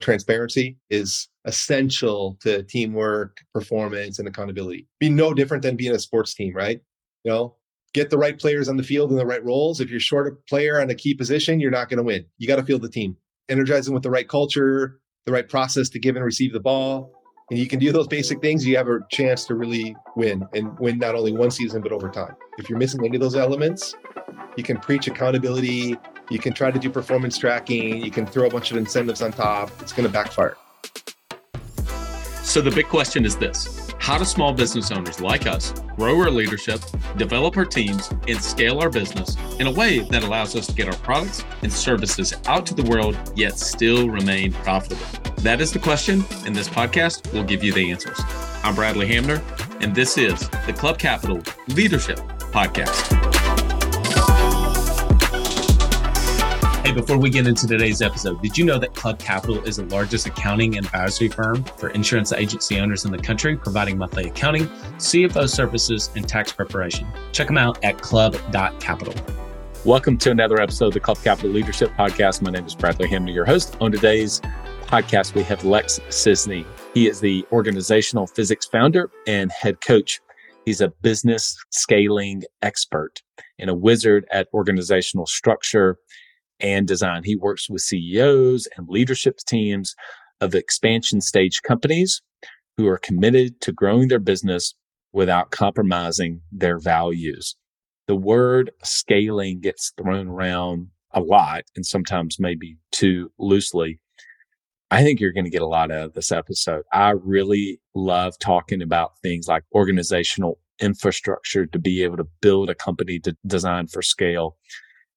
transparency is essential to teamwork, performance, and accountability. Be no different than being a sports team, right? You know, get the right players on the field in the right roles. If you're short a player on a key position, you're not going to win. You got to field the team, energize them with the right culture, the right process to give and receive the ball. And you can do those basic things, you have a chance to really win and win not only one season, but over time. If you're missing any of those elements, you can preach accountability, you can try to do performance tracking, you can throw a bunch of incentives on top. It's going to backfire. So the big question is this how do small business owners like us grow our leadership, develop our teams, and scale our business in a way that allows us to get our products and services out to the world, yet still remain profitable? That is the question, and this podcast will give you the answers. I'm Bradley Hamner, and this is the Club Capital Leadership Podcast. Before we get into today's episode, did you know that Club Capital is the largest accounting and advisory firm for insurance agency owners in the country, providing monthly accounting, CFO services, and tax preparation? Check them out at club.capital. Welcome to another episode of the Club Capital Leadership Podcast. My name is Bradley Hamner, your host. On today's podcast, we have Lex Sisney. He is the organizational physics founder and head coach. He's a business scaling expert and a wizard at organizational structure and design. He works with CEOs and leadership teams of expansion stage companies who are committed to growing their business without compromising their values. The word scaling gets thrown around a lot and sometimes maybe too loosely. I think you're going to get a lot out of this episode. I really love talking about things like organizational infrastructure to be able to build a company to design for scale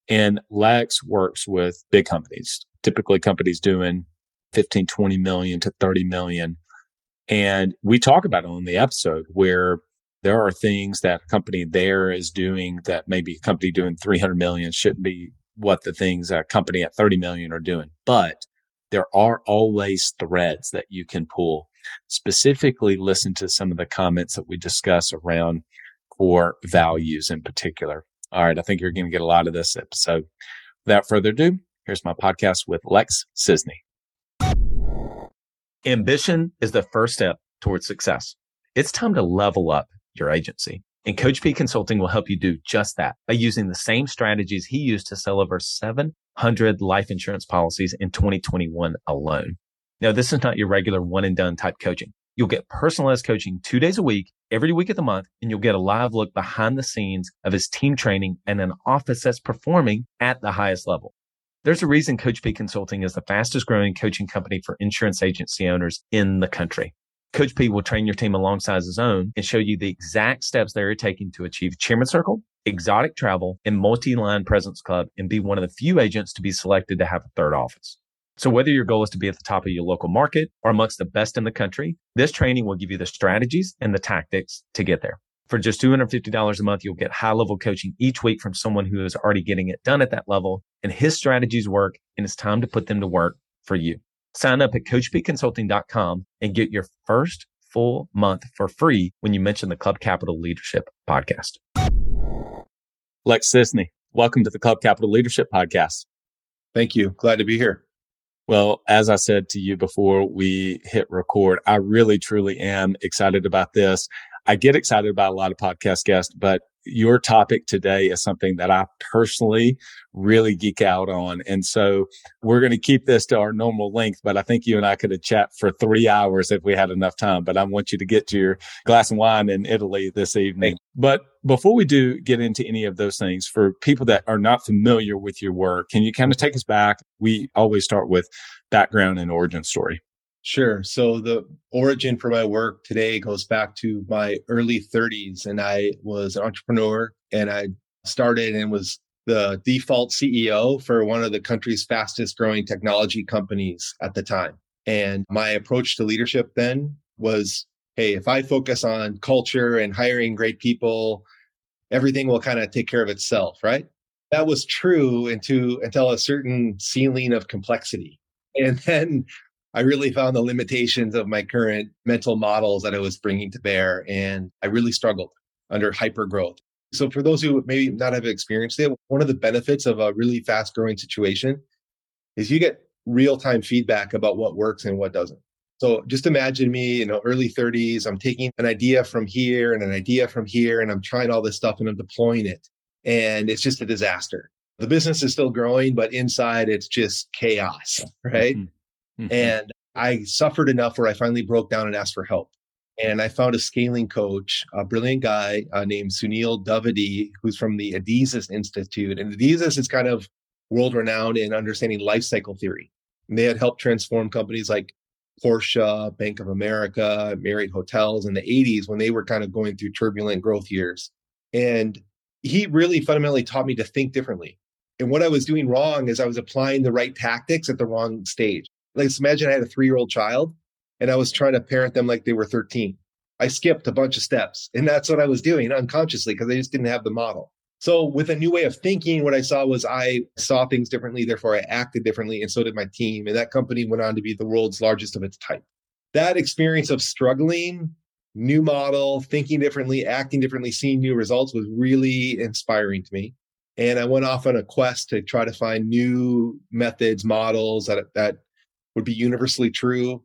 and Lex works with big companies, typically companies doing 15, 20 million to 30 million. And we talk about it on the episode where there are things that a company there is doing that maybe a company doing 300 million shouldn't be what the things a company at 30 million are doing. But there are always threads that you can pull. Specifically, listen to some of the comments that we discuss around core values in particular. All right. I think you're going to get a lot of this episode. Without further ado, here's my podcast with Lex Sisney. Ambition is the first step towards success. It's time to level up your agency. And Coach P Consulting will help you do just that by using the same strategies he used to sell over 700 life insurance policies in 2021 alone. Now, this is not your regular one and done type coaching. You'll get personalized coaching two days a week, every week of the month, and you'll get a live look behind the scenes of his team training and an office that's performing at the highest level. There's a reason Coach P Consulting is the fastest growing coaching company for insurance agency owners in the country. Coach P will train your team alongside his own and show you the exact steps they're taking to achieve Chairman Circle, exotic travel, and multi-line presence club and be one of the few agents to be selected to have a third office. So whether your goal is to be at the top of your local market or amongst the best in the country, this training will give you the strategies and the tactics to get there. For just $250 a month, you'll get high level coaching each week from someone who is already getting it done at that level and his strategies work and it's time to put them to work for you. Sign up at coachpconsulting.com and get your first full month for free when you mention the Club Capital Leadership podcast. Lex Sisney, welcome to the Club Capital Leadership podcast. Thank you. Glad to be here. Well, as I said to you before we hit record, I really truly am excited about this. I get excited about a lot of podcast guests, but your topic today is something that I personally really geek out on. And so we're going to keep this to our normal length, but I think you and I could have chat for three hours if we had enough time. But I want you to get to your glass of wine in Italy this evening. But before we do get into any of those things, for people that are not familiar with your work, can you kind of take us back? We always start with background and origin story. Sure. So the origin for my work today goes back to my early 30s, and I was an entrepreneur and I started and was the default CEO for one of the country's fastest growing technology companies at the time. And my approach to leadership then was hey, if I focus on culture and hiring great people, everything will kind of take care of itself, right? That was true into, until a certain ceiling of complexity. And then I really found the limitations of my current mental models that I was bringing to bear. And I really struggled under hyper growth. So, for those who maybe not have experienced it, one of the benefits of a really fast growing situation is you get real time feedback about what works and what doesn't. So just imagine me, you know, early 30s. I'm taking an idea from here and an idea from here, and I'm trying all this stuff and I'm deploying it. And it's just a disaster. The business is still growing, but inside it's just chaos, right? Mm-hmm. Mm-hmm. And I suffered enough where I finally broke down and asked for help. And I found a scaling coach, a brilliant guy uh, named Sunil Davadi, who's from the Adizes Institute. And Adizes is kind of world renowned in understanding life cycle theory. And they had helped transform companies like Porsche, Bank of America, Marriott Hotels in the 80s when they were kind of going through turbulent growth years. And he really fundamentally taught me to think differently. And what I was doing wrong is I was applying the right tactics at the wrong stage. Like, imagine I had a three year old child and I was trying to parent them like they were 13. I skipped a bunch of steps. And that's what I was doing unconsciously because I just didn't have the model. So, with a new way of thinking, what I saw was I saw things differently. Therefore, I acted differently. And so did my team. And that company went on to be the world's largest of its type. That experience of struggling, new model, thinking differently, acting differently, seeing new results was really inspiring to me. And I went off on a quest to try to find new methods, models that, that would be universally true,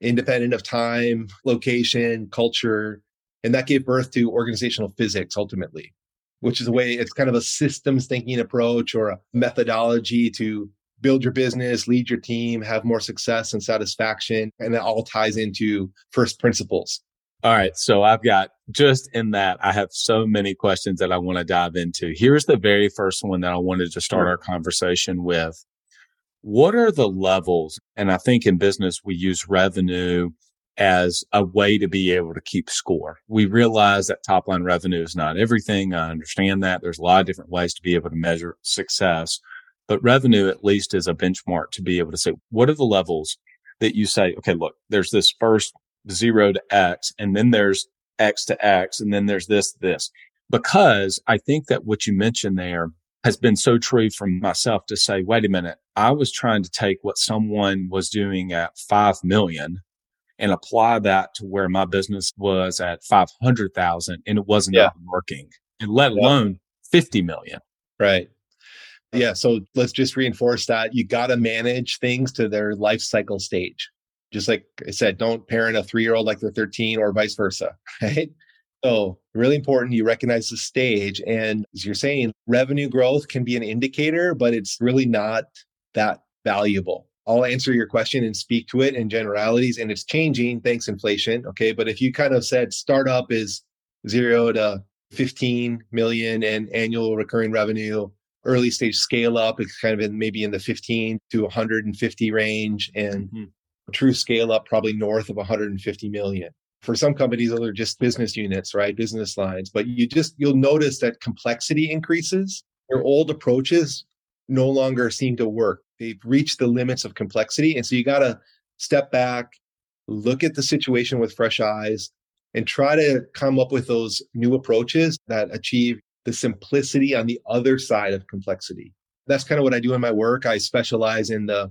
independent of time, location, culture. And that gave birth to organizational physics ultimately which is a way it's kind of a systems thinking approach or a methodology to build your business, lead your team, have more success and satisfaction. And it all ties into first principles. All right. So I've got just in that, I have so many questions that I want to dive into. Here's the very first one that I wanted to start our conversation with. What are the levels? And I think in business, we use revenue as a way to be able to keep score. We realize that top line revenue is not everything. I understand that there's a lot of different ways to be able to measure success, but revenue at least is a benchmark to be able to say, what are the levels that you say, okay, look, there's this first zero to X and then there's X to X and then there's this, this, because I think that what you mentioned there has been so true from myself to say, wait a minute, I was trying to take what someone was doing at 5 million and apply that to where my business was at 500,000 and it wasn't yeah. working and let yeah. alone 50 million. Right. Yeah. So let's just reinforce that you got to manage things to their life cycle stage. Just like I said, don't parent a three year old like they're 13 or vice versa. Right. So, really important you recognize the stage. And as you're saying, revenue growth can be an indicator, but it's really not that valuable. I'll answer your question and speak to it in generalities. And it's changing thanks inflation. Okay. But if you kind of said startup is zero to 15 million in annual recurring revenue, early stage scale up, it's kind of in maybe in the 15 to 150 range. And mm-hmm. true scale up, probably north of 150 million. For some companies, those are just business units, right? Business lines. But you just, you'll notice that complexity increases. Your old approaches no longer seem to work they've reached the limits of complexity. And so you got to step back, look at the situation with fresh eyes, and try to come up with those new approaches that achieve the simplicity on the other side of complexity. That's kind of what I do in my work. I specialize in the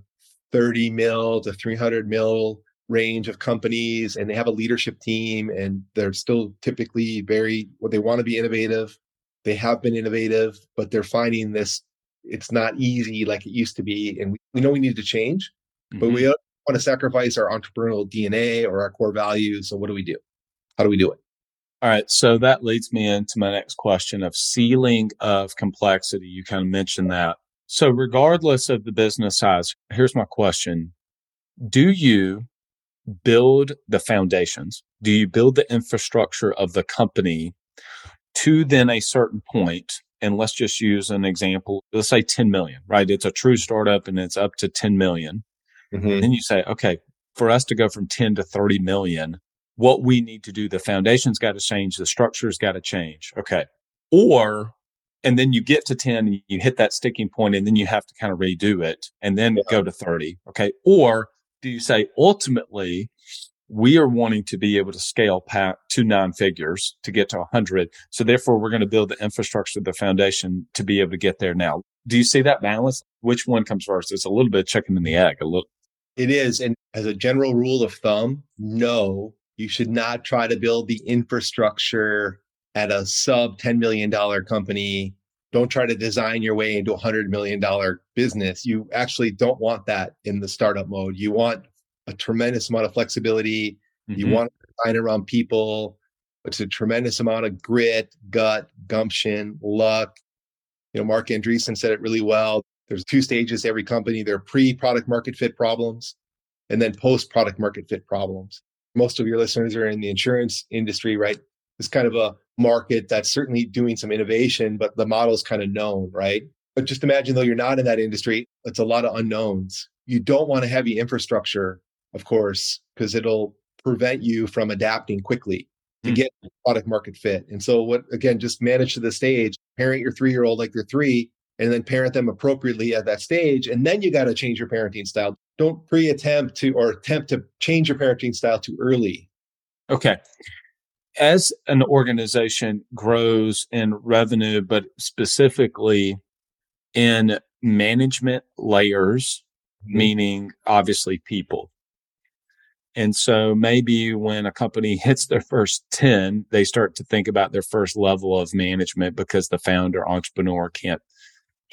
30 mil to 300 mil range of companies, and they have a leadership team, and they're still typically very, well, they want to be innovative. They have been innovative, but they're finding this it's not easy like it used to be. And we, we know we need to change, mm-hmm. but we mm-hmm. don't want to sacrifice our entrepreneurial DNA or our core values. So what do we do? How do we do it? All right. So that leads me into my next question of ceiling of complexity. You kind of mentioned that. So regardless of the business size, here's my question. Do you build the foundations? Do you build the infrastructure of the company to then a certain point? and let's just use an example. Let's say 10 million, right? It's a true startup and it's up to 10 million. Mm-hmm. then you say, okay, for us to go from 10 to 30 million, what we need to do, the foundation's got to change, the structure's got to change. Okay. Or, and then you get to 10 and you hit that sticking point and then you have to kind of redo it and then yeah. go to 30. Okay. Or do you say ultimately we are wanting to be able to scale to nine figures to get to 100. So therefore, we're going to build the infrastructure, the foundation to be able to get there now. Do you see that balance? Which one comes first? It's a little bit of chicken and the egg, a little. It is. And as a general rule of thumb, no, you should not try to build the infrastructure at a sub $10 million company Don't try to design your way into a hundred million dollar business. You actually don't want that in the startup mode. You want a tremendous amount of flexibility. Mm-hmm. You want to design around people. It's a tremendous amount of grit, gut, gumption, luck. You know, Marc Andreessen said it really well. There's two stages to every company. There are pre-product market fit problems and then post-product market fit problems. Most of your listeners are in the insurance industry, right? It's kind of a market that's certainly doing some innovation, but the model is kind of known, right? But just imagine though you're not in that industry, it's a lot of unknowns. You don't want a heavy infrastructure, of course, because it'll prevent you from adapting quickly to mm. get product market fit. And so what again, just manage to the stage, parent your three year old like they're three, and then parent them appropriately at that stage. And then you got to change your parenting style. Don't pre attempt to or attempt to change your parenting style too early. Okay as an organization grows in revenue, but specifically in management layers, mm-hmm. meaning obviously people. And so maybe when a company hits their first 10, they start to think about their first level of management because the founder entrepreneur can't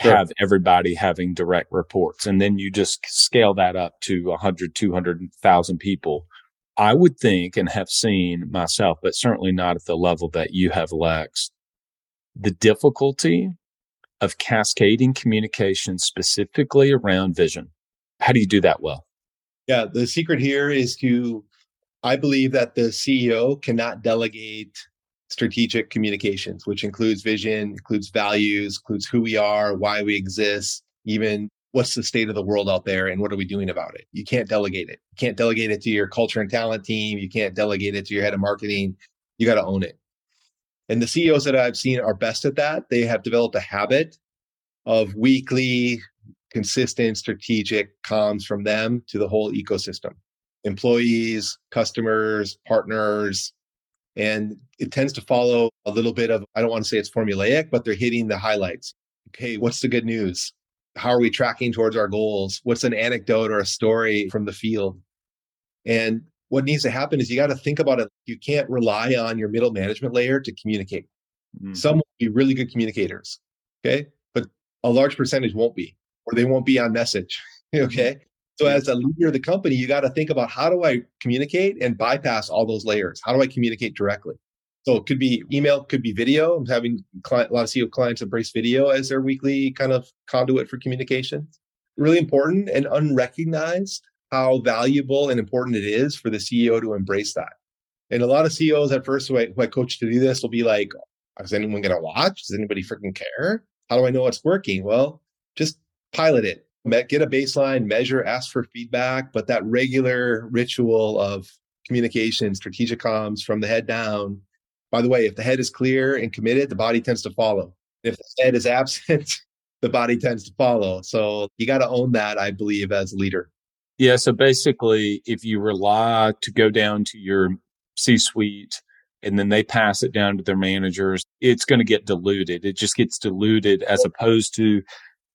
sure. have everybody having direct reports. And then you just scale that up to 100, 200,000 people I would think and have seen myself, but certainly not at the level that you have, Lex, the difficulty of cascading communication specifically around vision. How do you do that well? Yeah, the secret here is to, I believe that the CEO cannot delegate strategic communications, which includes vision, includes values, includes who we are, why we exist, even what's the state of the world out there and what are we doing about it? You can't delegate it. You can't delegate it to your culture and talent team. You can't delegate it to your head of marketing. You got to own it. And the CEOs that I've seen are best at that. They have developed a habit of weekly, consistent, strategic comms from them to the whole ecosystem employees, customers, partners. And it tends to follow a little bit of, I don't want to say it's formulaic, but they're hitting the highlights. Okay, what's the good news? How are we tracking towards our goals? What's an anecdote or a story from the field? And what needs to happen is you got to think about it. You can't rely on your middle management layer to communicate. Mm-hmm. Some will be really good communicators. Okay. But a large percentage won't be, or they won't be on message. okay. So as a leader of the company, you got to think about how do I communicate and bypass all those layers? How do I communicate directly? So it could be email, could be video. I'm having client, a lot of CEO clients embrace video as their weekly kind of conduit for communication. Really important and unrecognized how valuable and important it is for the CEO to embrace that. And a lot of CEOs at first who I, who I coach to do this will be like, is anyone going to watch? Does anybody freaking care? How do I know it's working? Well, just pilot it, get a baseline, measure, ask for feedback. But that regular ritual of communication, strategic comms from the head down by the way, if the head is clear and committed, the body tends to follow. If the head is absent, the body tends to follow. So you got to own that, I believe, as a leader. Yeah. So basically, if you rely to go down to your C suite and then they pass it down to their managers, it's going to get diluted. It just gets diluted as opposed to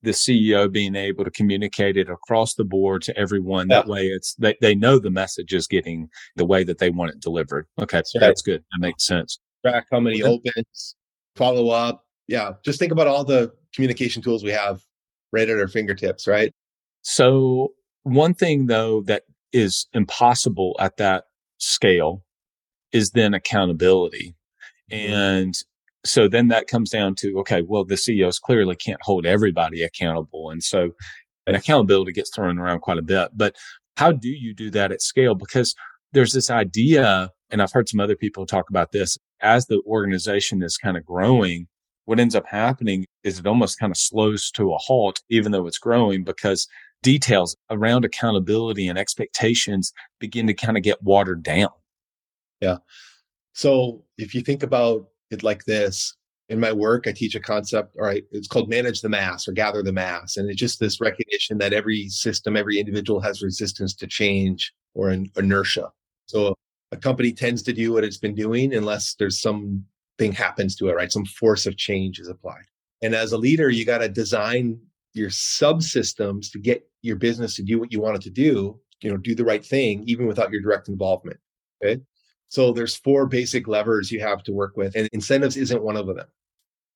the CEO being able to communicate it across the board to everyone. That way it's, they, they know the message is getting the way that they want it delivered. Okay. So that's good. That makes sense track how many opens, follow up. Yeah, just think about all the communication tools we have right at our fingertips, right? So, one thing though that is impossible at that scale is then accountability. Mm-hmm. And so then that comes down to okay, well, the CEOs clearly can't hold everybody accountable. And so and accountability gets thrown around quite a bit. But how do you do that at scale? Because there's this idea, and I've heard some other people talk about this as the organization is kind of growing, what ends up happening is it almost kind of slows to a halt, even though it's growing, because details around accountability and expectations begin to kind of get watered down. Yeah. So if you think about it like this, in my work, I teach a concept, all right, it's called manage the mass or gather the mass. And it's just this recognition that every system, every individual has resistance to change or inertia. So a company tends to do what it's been doing unless there's something happens to it, right? Some force of change is applied. And as a leader, you got to design your subsystems to get your business to do what you want it to do, you know, do the right thing, even without your direct involvement. Okay. So there's four basic levers you have to work with, and incentives isn't one of them.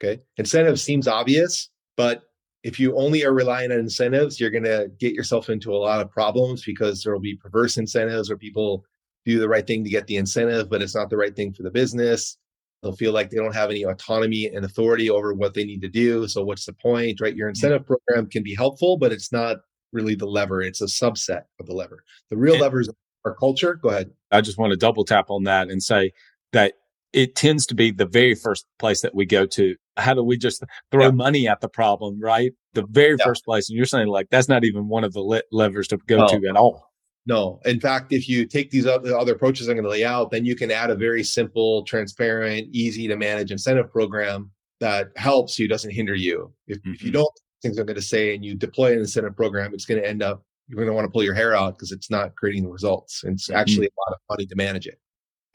Okay. Incentive seems obvious, but if you only are relying on incentives, you're going to get yourself into a lot of problems because there will be perverse incentives or people do the right thing to get the incentive, but it's not the right thing for the business. They'll feel like they don't have any autonomy and authority over what they need to do. So, what's the point, right? Your mm-hmm. incentive program can be helpful, but it's not really the lever, it's a subset of the lever. The real levers are culture. Go ahead. I just want to double tap on that and say that it tends to be the very first place that we go to. How do we just throw yeah. money at the problem, right? The very yeah. first place. And you're saying like that's not even one of the le- levers to go no. to at all. No. In fact, if you take these other, approaches I'm going to lay out, then you can add a very simple, transparent, easy to manage incentive program that helps you, doesn't hinder you. If, mm-hmm. if you mm-hmm. don't things I'm going to say and you deploy an incentive program, it's going to end up, you're going to want to pull your hair out because it's not creating the results. And it's mm-hmm. actually a lot of money to manage it.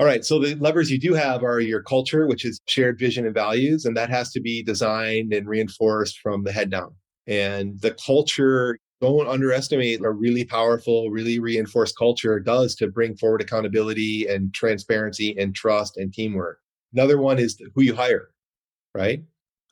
All right. So the levers you do have are your culture, which is shared vision and values, and that has to be designed and reinforced from the head down. And the culture, don't underestimate a really powerful, really reinforced culture does to bring forward accountability and transparency and trust and teamwork. Another one is who you hire, right?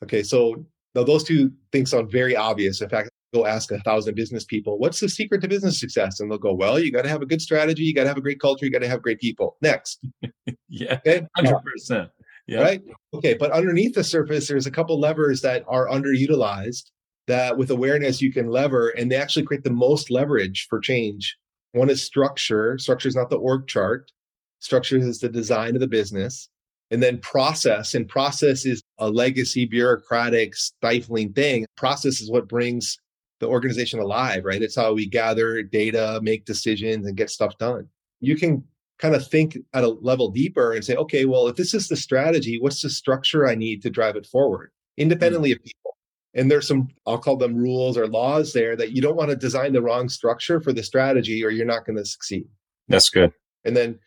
Okay. So now those two things sound very obvious. In fact, go ask a thousand business people, what's the secret to business success? And they'll go, well, you got to have a good strategy. You got to have a great culture. You got to have great people. Next. yeah. Okay? 100%. Yeah. Right. Okay. But underneath the surface, there's a couple levers that are underutilized that with awareness you can lever and they actually create the most leverage for change. One is structure. Structure is not the org chart. Structure is the design of the business. And then process, and process is a legacy bureaucratic stifling thing. Process is what brings the organization alive, right? It's how we gather data, make decisions, and get stuff done. You can kind of think at a level deeper and say, okay, well, if this is the strategy, what's the structure I need to drive it forward independently mm-hmm. of people? And there's some, I'll call them rules or laws there that you don't want to design the wrong structure for the strategy or you're not going to succeed. That's good. And then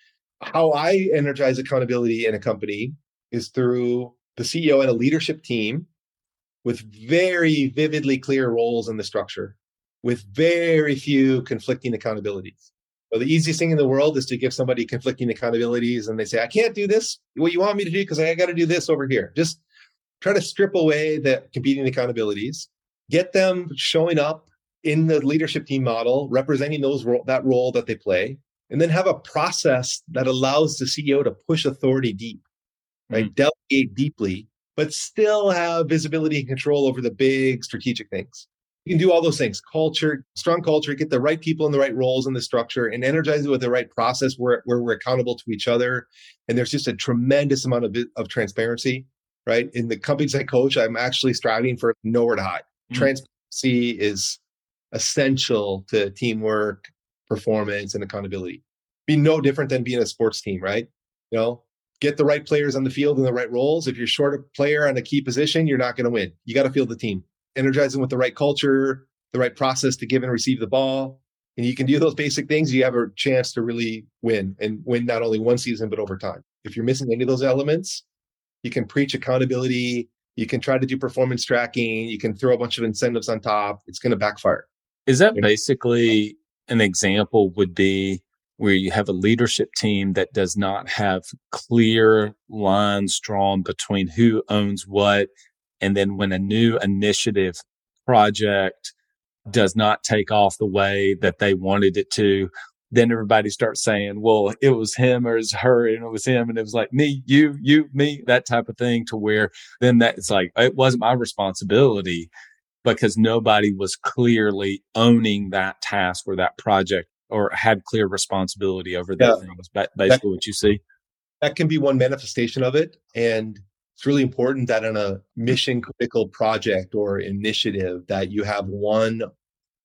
how I energize accountability in a company is through the CEO and a leadership team with very vividly clear roles in the structure, with very few conflicting accountabilities. So the easiest thing in the world is to give somebody conflicting accountabilities and they say, I can't do this. What you want me to do because I got to do this over here. Just try to strip away the competing accountabilities, get them showing up in the leadership team model, representing those that role that they play, and then have a process that allows the CEO to push authority deep, right? Mm-hmm. Delegate deeply but still have visibility and control over the big strategic things. You can do all those things culture, strong culture, get the right people in the right roles in the structure, and energize it with the right process where, where we're accountable to each other. And there's just a tremendous amount of, of transparency, right? In the companies I coach, I'm actually striving for nowhere to hide. Mm-hmm. Transparency is essential to teamwork, performance, and accountability. Be no different than being a sports team, right? You know, get the right players on the field in the right roles. If you're short a player on a key position, you're not going to win. You got to field the team, energize them with the right culture, the right process to give and receive the ball. And you can do those basic things, you have a chance to really win and win not only one season, but over time. If you're missing any of those elements, you can preach accountability. You can try to do performance tracking. You can throw a bunch of incentives on top. It's going to backfire. Is that basically an example would be where you have a leadership team that does not have clear lines drawn between who owns what. And then when a new initiative project does not take off the way that they wanted it to, then everybody starts saying, well, it was him or it's her and it was him. And it was like me, you, you, me, that type of thing to where then that's like, it wasn't my responsibility because nobody was clearly owning that task or that project or had clear responsibility over that yeah. Basically, that, what you see. That can be one manifestation of it, and it's really important that in a mission critical project or initiative that you have one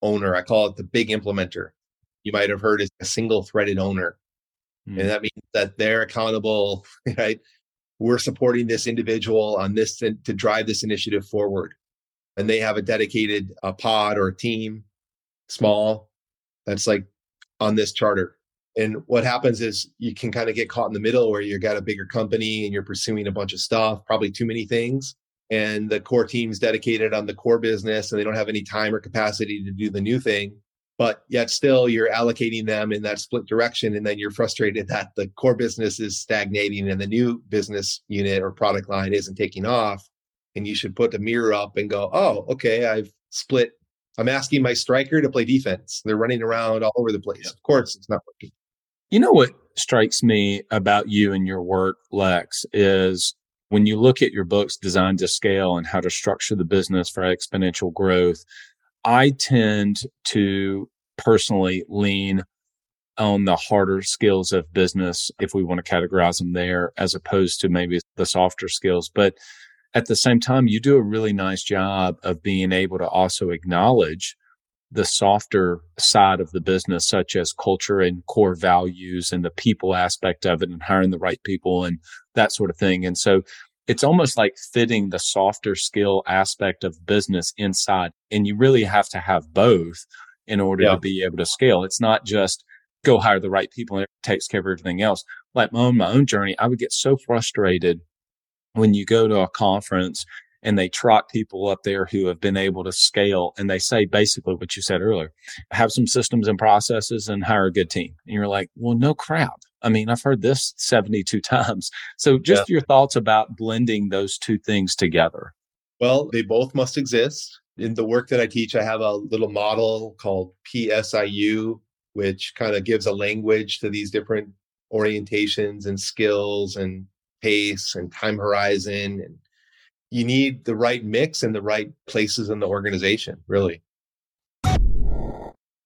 owner. I call it the big implementer. You might have heard is a single threaded owner, mm. and that means that they're accountable. Right, we're supporting this individual on this to, to drive this initiative forward, and they have a dedicated a pod or a team, small. That's like on this charter. And what happens is you can kind of get caught in the middle where you've got a bigger company and you're pursuing a bunch of stuff, probably too many things. And the core team's dedicated on the core business and they don't have any time or capacity to do the new thing. But yet still you're allocating them in that split direction. And then you're frustrated that the core business is stagnating and the new business unit or product line isn't taking off. and you should put a mirror up and go, oh, okay, I've split. I'm asking my striker to play defense. They're running around all over the place. Yeah. Of course, it's not working. You know what strikes me about you and your work, Lex, is when you look at your books designed to scale and how to structure the business for exponential growth, I tend to personally lean on the harder skills of business, if we want to categorize them there, as opposed to maybe the softer skills. But at the same time, you do a really nice job of being able to also acknowledge the softer side of the business, such as culture and core values and the people aspect of it and hiring the right people and that sort of thing. And so it's almost like fitting the softer skill aspect of business inside. And you really have to have both in order yeah. to be able to scale. It's not just go hire the right people and it takes care of everything else. Like my own, my own journey, I would get so frustrated when you go to a conference and they trot people up there who have been able to scale and they say basically what you said earlier have some systems and processes and hire a good team and you're like well no crap i mean i've heard this 72 times so just yeah. your thoughts about blending those two things together well they both must exist in the work that i teach i have a little model called psiu which kind of gives a language to these different orientations and skills and pace and time horizon and you need the right mix and the right places in the organization, really.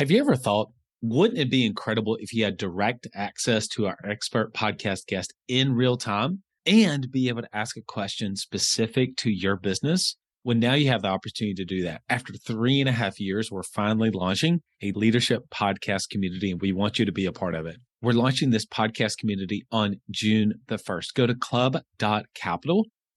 Have you ever thought, wouldn't it be incredible if you had direct access to our expert podcast guest in real time and be able to ask a question specific to your business? Well, now you have the opportunity to do that. After three and a half years, we're finally launching a leadership podcast community, and we want you to be a part of it. We're launching this podcast community on June the 1st. Go to club.capital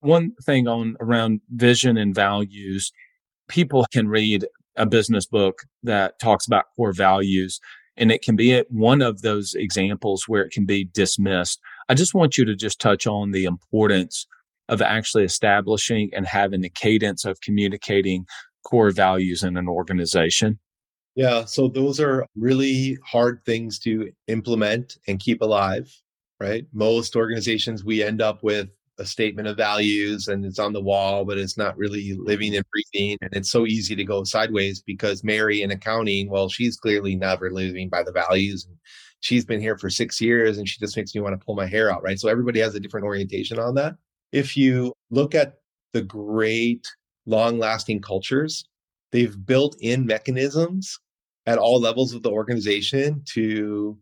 one thing on around vision and values, people can read a business book that talks about core values and it can be one of those examples where it can be dismissed. I just want you to just touch on the importance of actually establishing and having the cadence of communicating core values in an organization. Yeah, so those are really hard things to implement and keep alive, right? Most organizations we end up with a statement of values and it's on the wall, but it's not really living and breathing. And it's so easy to go sideways because Mary in accounting, well, she's clearly never living by the values. And she's been here for six years and she just makes me want to pull my hair out, right? So everybody has a different orientation on that. If you look at the great long lasting cultures, they've built in mechanisms at all levels of the organization to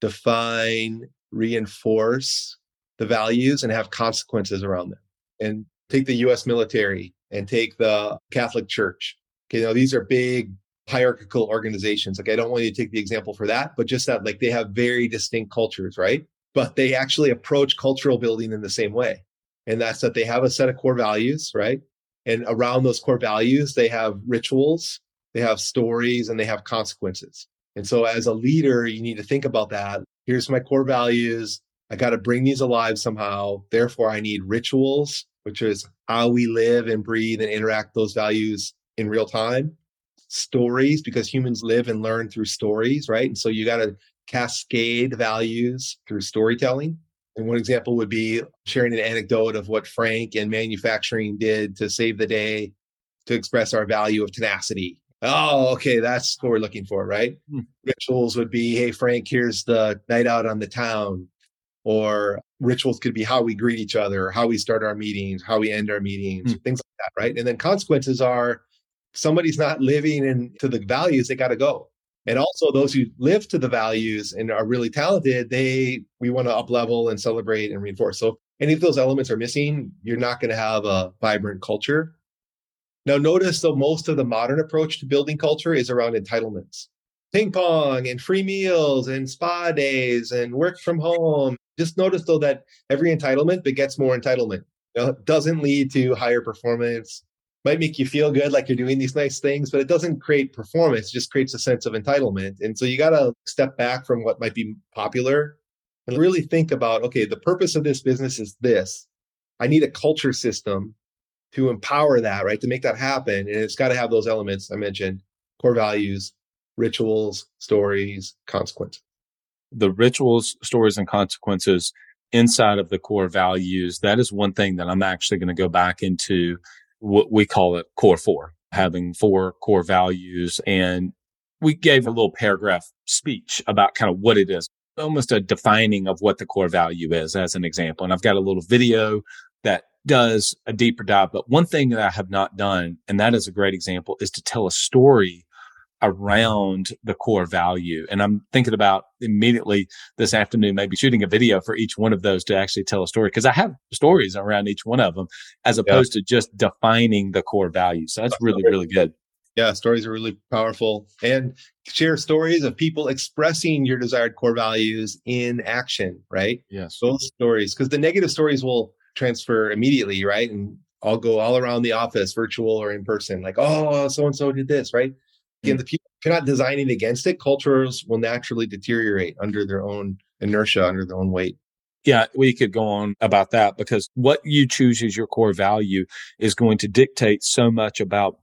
define, reinforce, the values and have consequences around them. And take the US military and take the Catholic Church. Okay, know, these are big hierarchical organizations. Like I don't want you to take the example for that, but just that like they have very distinct cultures, right? But they actually approach cultural building in the same way. And that's that they have a set of core values, right? And around those core values, they have rituals, they have stories, and they have consequences. And so as a leader, you need to think about that. Here's my core values. I got to bring these alive somehow. Therefore, I need rituals, which is how we live and breathe and interact those values in real time. Stories, because humans live and learn through stories, right? And so you got to cascade values through storytelling. And one example would be sharing an anecdote of what Frank and manufacturing did to save the day to express our value of tenacity. Oh, okay, that's what we're looking for, right? Hmm. Rituals would be, hey, Frank, here's the night out on the town. Or rituals could be how we greet each other, how we start our meetings, how we end our meetings, hmm. things like that, right? And then consequences are somebody's not living into the values, they got to go and also those who live to the values and are really talented they we want to up level and celebrate and reinforce so any of those elements are missing you're not going to have a vibrant culture now notice though most of the modern approach to building culture is around entitlements ping pong and free meals and spa days and work from home just notice though that every entitlement begets more entitlement you know, doesn't lead to higher performance might make you feel good like you're doing these nice things, but it doesn't create performance, it just creates a sense of entitlement. And so you got to step back from what might be popular and really think about okay, the purpose of this business is this. I need a culture system to empower that, right? To make that happen. And it's got to have those elements I mentioned core values, rituals, stories, consequences. The rituals, stories, and consequences inside of the core values, that is one thing that I'm actually going to go back into what we call it core four, having four core values. And we gave a little paragraph speech about kind of what it is, almost a defining of what the core value is as an example. And I've got a little video that does a deeper dive. But one thing that I have not done, and that is a great example, is to tell a story around the core value. And I'm thinking about immediately this afternoon, maybe shooting a video for each one of those to actually tell a story because I have stories around each one of them as opposed yeah. to just defining the core value. So that's really, really good. Yeah, stories are really powerful and share stories of people expressing your desired core values in action, right? Yes. Those stories, because the negative stories will transfer immediately, right? And I'll go all around the office, virtual or in person, like, oh, so and so did this, right? Again, the people, if you're not designing against it, cultures will naturally deteriorate under their own inertia, under their own weight. Yeah, we could go on about that because what you choose as your core value is going to dictate so much about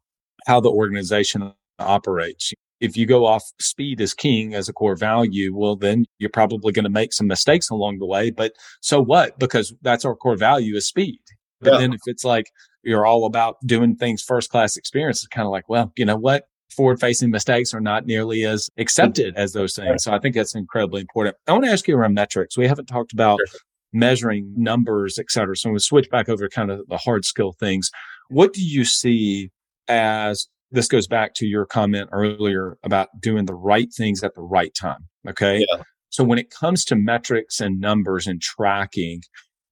how the organization operates. If you go off speed as king as a core value, well, then you're probably going to make some mistakes along the way. But so what? Because that's our core value is speed. But yeah. then if it's like you're all about doing things first class experience, it's kind of like, well, you know what? Forward facing mistakes are not nearly as accepted as those things. So I think that's incredibly important. I want to ask you around metrics. We haven't talked about sure. measuring numbers, et cetera. So we switch back over to kind of the hard skill things. What do you see as this goes back to your comment earlier about doing the right things at the right time? Okay. Yeah. So when it comes to metrics and numbers and tracking,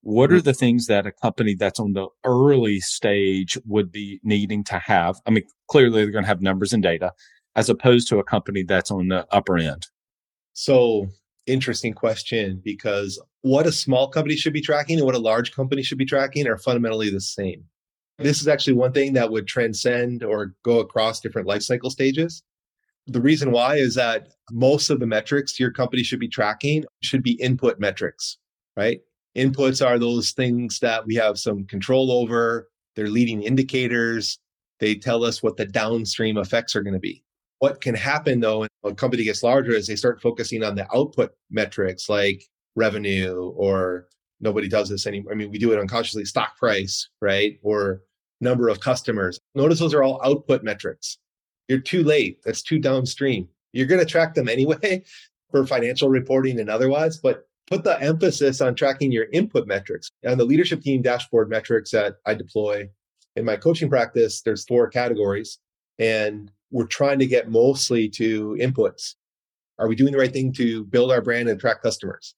what are mm-hmm. the things that a company that's on the early stage would be needing to have? I mean, clearly they're going to have numbers and data as opposed to a company that's on the upper end. So interesting question because what a small company should be tracking and what a large company should be tracking are fundamentally the same. This is actually one thing that would transcend or go across different life cycle stages. The reason why is that most of the metrics your company should be tracking should be input metrics, right? Inputs are those things that we have some control over. They're leading indicators. They tell us what the downstream effects are going to be. What can happen though, when a company gets larger is they start focusing on the output metrics like revenue or nobody does this anymore. I mean, we do it unconsciously, stock price, right? Or number of customers. Notice those are all output metrics. You're too late. That's too downstream. You're going to track them anyway for financial reporting and otherwise, but put the emphasis on tracking your input metrics. And the leadership team dashboard metrics that I deploy in my coaching practice, there's four categories. And we're trying to get mostly to inputs. Are we doing the right thing to build our brand and attract customers?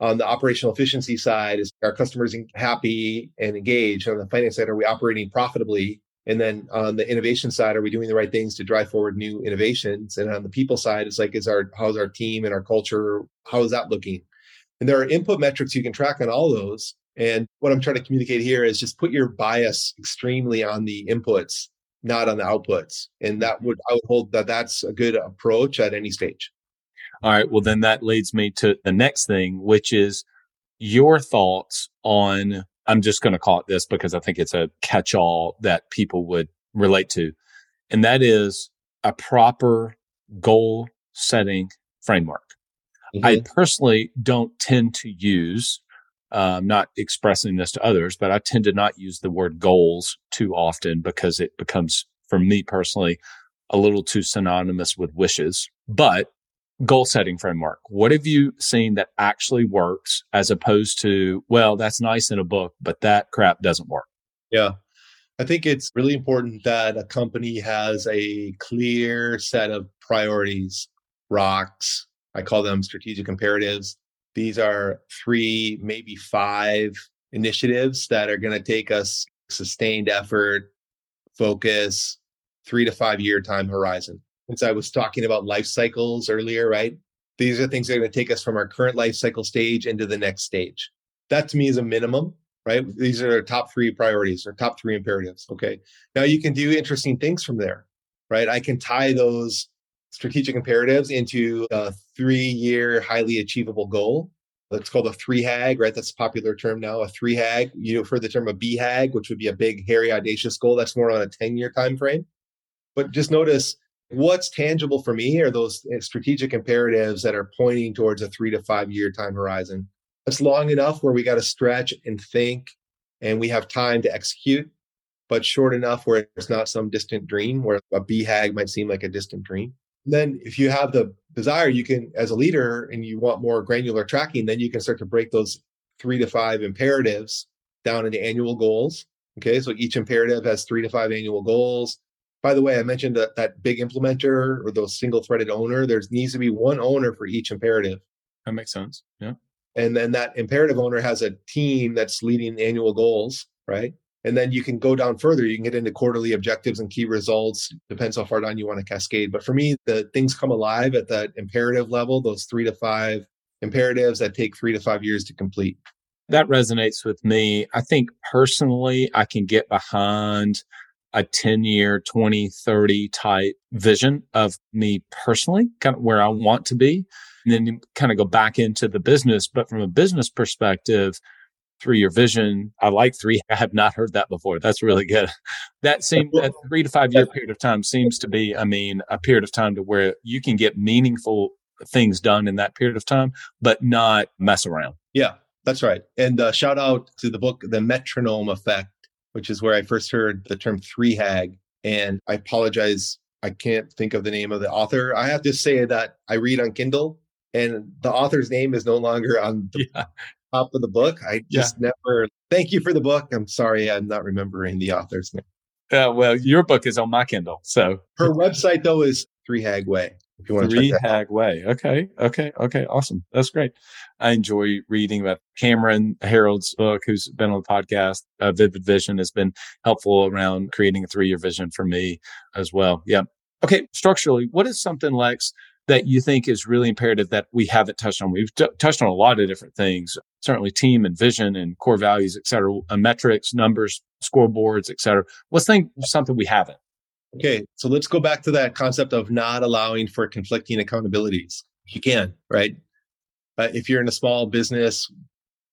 On the operational efficiency side, is our customers happy and engaged? On the finance side, are we operating profitably? And then on the innovation side, are we doing the right things to drive forward new innovations? And on the people side, it's like, is our how's our team and our culture? How is that looking? And there are input metrics you can track on all those. And what I'm trying to communicate here is just put your bias extremely on the inputs, not on the outputs. And that would, I would hold that that's a good approach at any stage. All right. Well, then that leads me to the next thing, which is your thoughts on, I'm just going to call it this because I think it's a catch all that people would relate to. And that is a proper goal setting framework. Mm-hmm. I personally don't tend to use, uh, not expressing this to others, but I tend to not use the word goals too often because it becomes, for me personally, a little too synonymous with wishes. But goal setting framework, what have you seen that actually works as opposed to, well, that's nice in a book, but that crap doesn't work? Yeah. I think it's really important that a company has a clear set of priorities, rocks. I call them strategic imperatives. These are three, maybe five initiatives that are going to take us sustained effort, focus, three to five year time horizon. Since I was talking about life cycles earlier, right? These are things that are going to take us from our current life cycle stage into the next stage. That to me is a minimum right? These are our top three priorities or top three imperatives. Okay. Now you can do interesting things from there, right? I can tie those strategic imperatives into a three year highly achievable goal. That's called a three hag, right? That's a popular term now. A three hag. You know, for the term a BHAG, which would be a big, hairy, audacious goal. That's more on a 10 year time frame. But just notice what's tangible for me are those eh, strategic imperatives that are pointing towards a three to five year time horizon. That's long enough where we got to stretch and think and we have time to execute, but short enough where it's not some distant dream where a BHAG might seem like a distant dream. Then if you have the desire, you can, as a leader and you want more granular tracking, then you can start to break those three to five imperatives down into annual goals. Okay. So each imperative has three to five annual goals. By the way, I mentioned that, that big implementer or those single threaded owner, there needs to be one owner for each imperative. That makes sense. Yeah. And then that imperative owner has a team that's leading annual goals, right? And then you can go down further. You can get into quarterly objectives and key results. Depends how far down you want to cascade. But for me, the things come alive at that imperative level, those three to five imperatives that take three to five years to complete. That resonates with me. I think personally, I can get behind a 10 year, 20, 30 type vision of me personally, kind of where I want to be and then kind of go back into the business. But from a business perspective, three year vision, I like three. I have not heard that before. That's really good. That seems that three to five year period of time seems to be, I mean, a period of time to where you can get meaningful things done in that period of time, but not mess around. Yeah, that's right. And uh, shout out to the book, The Metronome Effect, which is where I first heard the term three hag. And I apologize. I can't think of the name of the author. I have to say that I read on Kindle and the author's name is no longer on the yeah. Top of the book. I just yeah. never. Thank you for the book. I'm sorry, I'm not remembering the author's name. Uh, well, your book is on my Kindle, so her website though is Three Hag Way. If you want Three Hag Way. Okay, okay, okay, awesome. That's great. I enjoy reading about Cameron Herold's book, who's been on the podcast. Uh, Vivid Vision has been helpful around creating a three-year vision for me as well. Yeah. Okay, structurally, what is something Lex that you think is really imperative that we haven't touched on? We've t- touched on a lot of different things, certainly team and vision and core values, et cetera, uh, metrics, numbers, scoreboards, et cetera. What's think something we haven't? Okay, so let's go back to that concept of not allowing for conflicting accountabilities. You can, right? Uh, if you're in a small business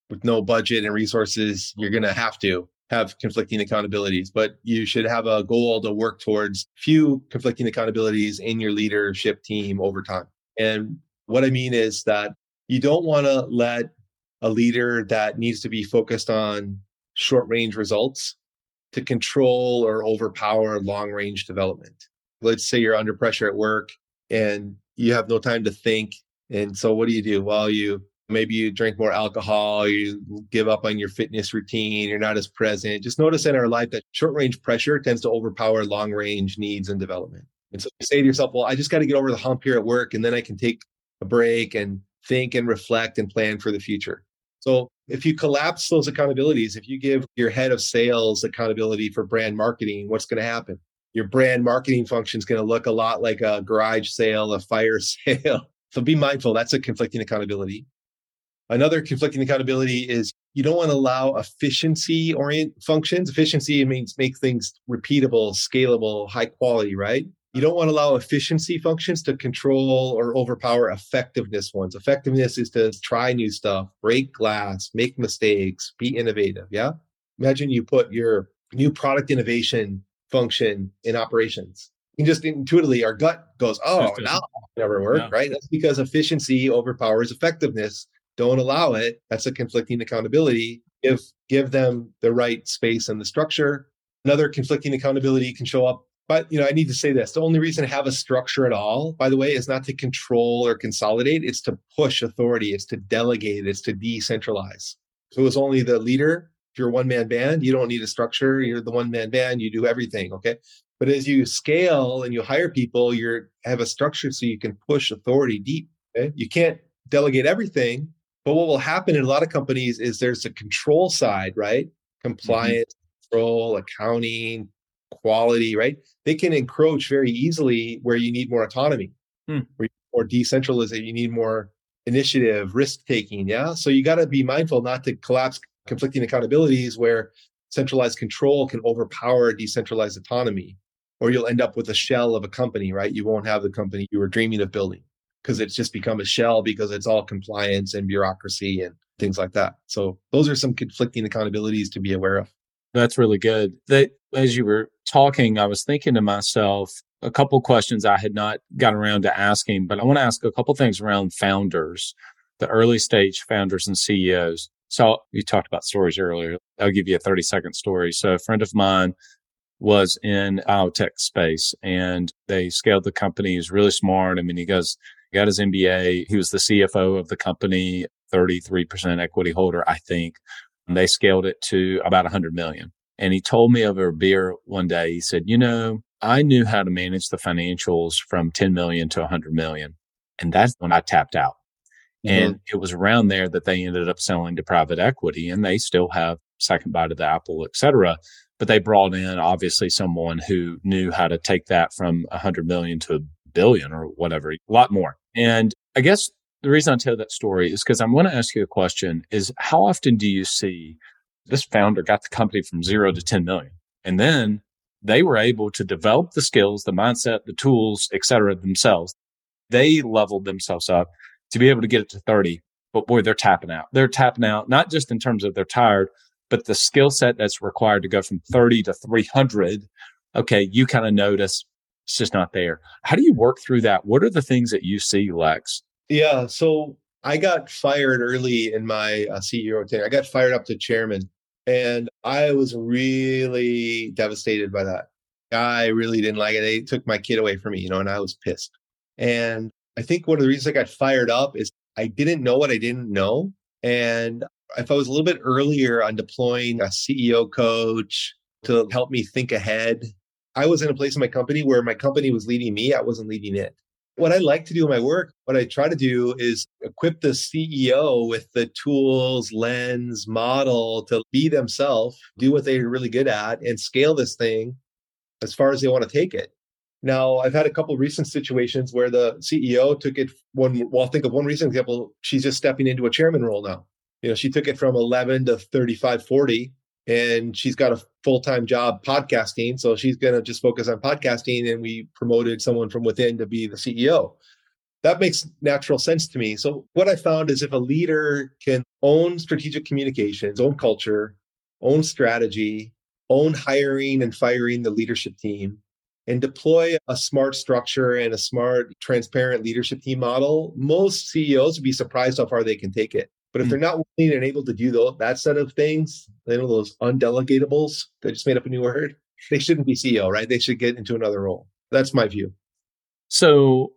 with no budget and resources, you're going to have to have conflicting accountabilities, but you should have a goal to work towards few conflicting accountabilities in your leadership team over time. And what I mean is that you don't want to let a leader that needs to be focused on short range results to control or overpower long range development. Let's say you're under pressure at work and you have no time to think. And so what do you do? Well, you maybe you drink more alcohol, you give up on your fitness routine, you're not as present. Just notice in our life that short range pressure tends to overpower long range needs and development. And so you say to yourself, well, I just got to get over the hump here at work and then I can take a break and think and reflect and plan for the future. So if you collapse those accountabilities, if you give your head of sales accountability for brand marketing, what's going to happen? Your brand marketing function is going to look a lot like a garage sale, a fire sale. So be mindful. That's a conflicting accountability. Another conflicting accountability is you don't want to allow efficiency orient functions. Efficiency means make things repeatable, scalable, high quality, right? You don't want to allow efficiency functions to control or overpower effectiveness ones. Effectiveness is to try new stuff, break glass, make mistakes, be innovative. Yeah. Imagine you put your new product innovation function in operations. You just intuitively, our gut goes, oh, now never work, yeah. right? That's because efficiency overpowers effectiveness don't allow it. That's a conflicting accountability. Give give them the right space and the structure. Another conflicting accountability can show up. But you know, I need to say this. The only reason to have a structure at all, by the way, is not to control or consolidate. It's to push authority. It's to delegate. It's to decentralize. So it's only the leader. If you're a one man band, you don't need a structure. You're the one man band. You do everything. Okay. But as you scale and you hire people, you have a structure so you can push authority deep. Okay? You can't delegate everything, but what will happen in a lot of companies is there's a control side, right? Mm-hmm. Compliance, mm-hmm. control, accounting, quality, right? They can encroach very easily where you need more autonomy, hmm. where more decentralization, you need more initiative, risk taking. Yeah. So you got to be mindful not to collapse conflicting accountabilities where centralized control can overpower decentralized autonomy, or you'll end up with a shell of a company, right? You won't have the company you were dreaming of building because it's just become a shell because it's all compliance and bureaucracy and things like that. So those are some conflicting accountabilities to be aware of. That's really good. That as you were talking, I was thinking to myself a couple questions I had not got around to asking, but I want to ask a couple things around founders, the early stage founders and CEOs. So you talked about stories earlier. I'll give you a 30 second story. So a friend of mine was in biotech space and they scaled the company. He's really smart. I mean, he goes, got his MBA. He was the CFO of the company, 33% equity holder, I think. And they scaled it to about 100 million. And he told me over a beer one day, he said, you know, I knew how to manage the financials from 10 million to 100 million. And that's when I tapped out. Mm-hmm. And it was around there that they ended up selling to private equity and they still have second bite of the apple, et cetera. But they brought in obviously someone who knew how to take that from 100 million to billion or whatever, a lot more. And I guess the reason I tell that story is because I'm going to ask you a question is how often do you see this founder got the company from zero to 10 million and then they were able to develop the skills, the mindset, the tools, et cetera themselves. They leveled themselves up to be able to get it to 30. But boy, they're tapping out. They're tapping out, not just in terms of they're tired, but the skill set that's required to go from 30 to 300. Okay. You kind of notice it's just not there. How do you work through that? What are the things that you see, Lex? Yeah. So I got fired early in my uh, CEO tenure. I got fired up to chairman, and I was really devastated by that. I really didn't like it. They took my kid away from me, you know, and I was pissed. And I think one of the reasons I got fired up is I didn't know what I didn't know. And if I was a little bit earlier on deploying a CEO coach to help me think ahead I was in a place in my company where my company was leading me, I wasn't leading it. What I like to do in my work, what I try to do is equip the CEO with the tools, lens, model to be themselves, do what they're really good at, and scale this thing as far as they want to take it. Now, I've had a couple recent situations where the CEO took it one, well, I'll think of one recent example. She's just stepping into a chairman role now. You know, she took it from 11 to 35, 40 and she's got a full-time job podcasting so she's going to just focus on podcasting and we promoted someone from within to be the ceo that makes natural sense to me. So what i found is if a leader can own strategic communications own culture own strategy own hiring and firing the leadership team and deploy a smart structure and a smart transparent leadership team model most ceos would be surprised how far they can take it but if mm. they're not willing and able to do those, that set of things, you know, those undelegatables—they just made up a new word, they shouldn't be CEO, right? They should get into another role. That's my view. So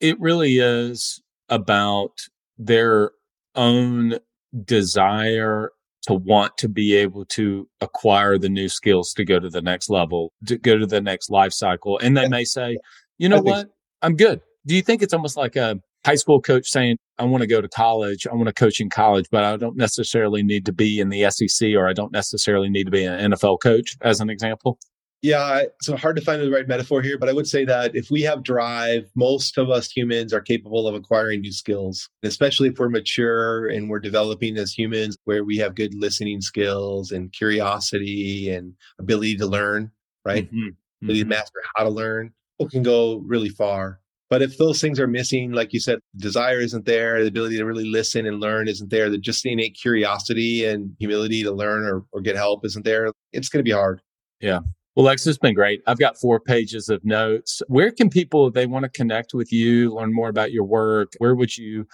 it really is about their own desire to want to be able to acquire the new skills to go to the next level, to go to the next life cycle. And they may say, you know what? I'm good. Do you think it's almost like a high school coach saying, I want to go to college, I want to coach in college, but I don't necessarily need to be in the SEC or I don't necessarily need to be an NFL coach, as an example? Yeah, so hard to find the right metaphor here, but I would say that if we have drive, most of us humans are capable of acquiring new skills, especially if we're mature and we're developing as humans, where we have good listening skills and curiosity and ability to learn, right? Mm-hmm. Ability mm-hmm. to master how to learn. People can go really far. But if those things are missing, like you said, desire isn't there, the ability to really listen and learn isn't there, the just innate curiosity and humility to learn or, or get help isn't there, it's going to be hard. Yeah. Well, Lex, it's been great. I've got four pages of notes. Where can people, if they want to connect with you, learn more about your work, where would you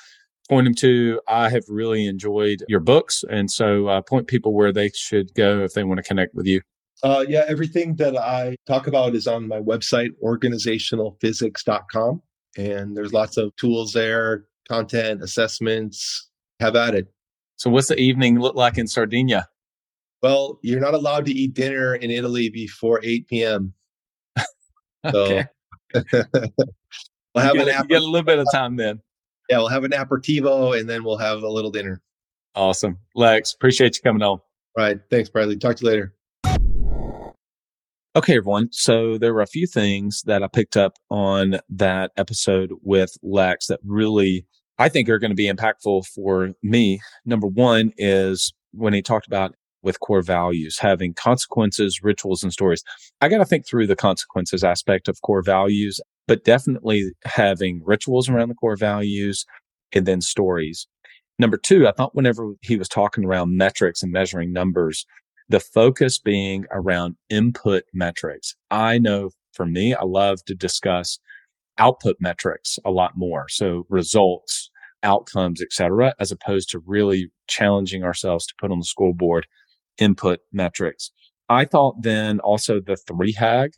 point them to? I have really enjoyed your books. And so uh, point people where they should go if they want to connect with you. Uh, yeah, everything that I talk about is on my website, organizationalphysics.com. And there's lots of tools there, content, assessments. Have at it. So, what's the evening look like in Sardinia? Well, you're not allowed to eat dinner in Italy before 8 p.m. okay. we'll have an get a little bit of time then. Yeah, we'll have an aperitivo and then we'll have a little dinner. Awesome. Lex, appreciate you coming on. All right. Thanks, Bradley. Talk to you later. Okay, everyone. So there were a few things that I picked up on that episode with Lex that really I think are going to be impactful for me. Number one is when he talked about with core values, having consequences, rituals, and stories. I got to think through the consequences aspect of core values, but definitely having rituals around the core values and then stories. Number two, I thought whenever he was talking around metrics and measuring numbers, the focus being around input metrics. I know for me, I love to discuss output metrics a lot more. So results, outcomes, etc., as opposed to really challenging ourselves to put on the scoreboard input metrics. I thought then also the three hag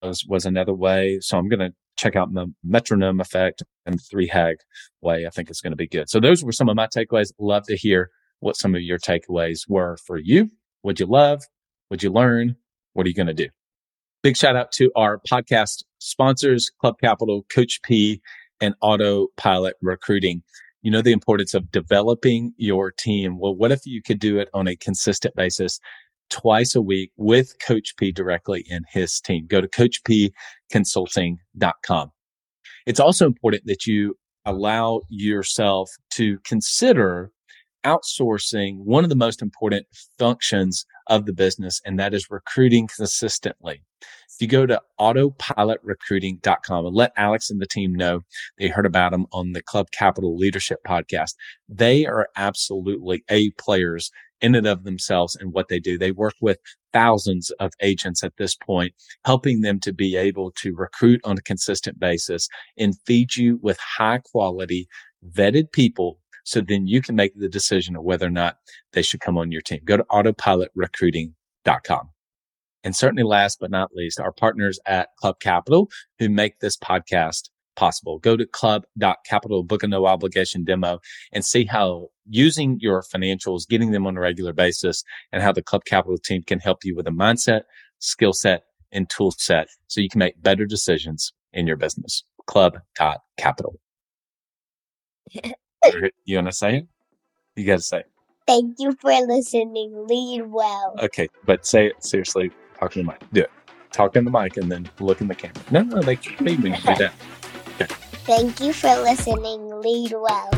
was, was another way. So I'm going to check out the metronome effect and three hag way. I think it's going to be good. So those were some of my takeaways. Love to hear what some of your takeaways were for you. Would you love? What'd you learn? What are you going to do? Big shout out to our podcast sponsors, Club Capital, Coach P, and Autopilot Recruiting you know the importance of developing your team. Well, what if you could do it on a consistent basis twice a week with Coach P directly in his team? Go to coachpconsulting.com. It's also important that you allow yourself to consider outsourcing one of the most important functions of the business, and that is recruiting consistently. If you go to autopilotrecruiting.com and let Alex and the team know they heard about them on the Club Capital Leadership podcast, they are absolutely A players in and of themselves and what they do. They work with thousands of agents at this point, helping them to be able to recruit on a consistent basis and feed you with high quality vetted people so then you can make the decision of whether or not they should come on your team. Go to autopilotrecruiting.com. And certainly last but not least, our partners at Club Capital who make this podcast possible. Go to club.capital, book a no obligation demo and see how using your financials, getting them on a regular basis and how the Club Capital team can help you with a mindset, skill set and tool set so you can make better decisions in your business. Club.capital. you want to say it? You got to say it. Thank you for listening. Lead well. Okay, but say it seriously. Talk in the mic. Do it. Talk in the mic and then look in the camera. No, no, they can't even do that. Okay. Thank you for listening. Lead well.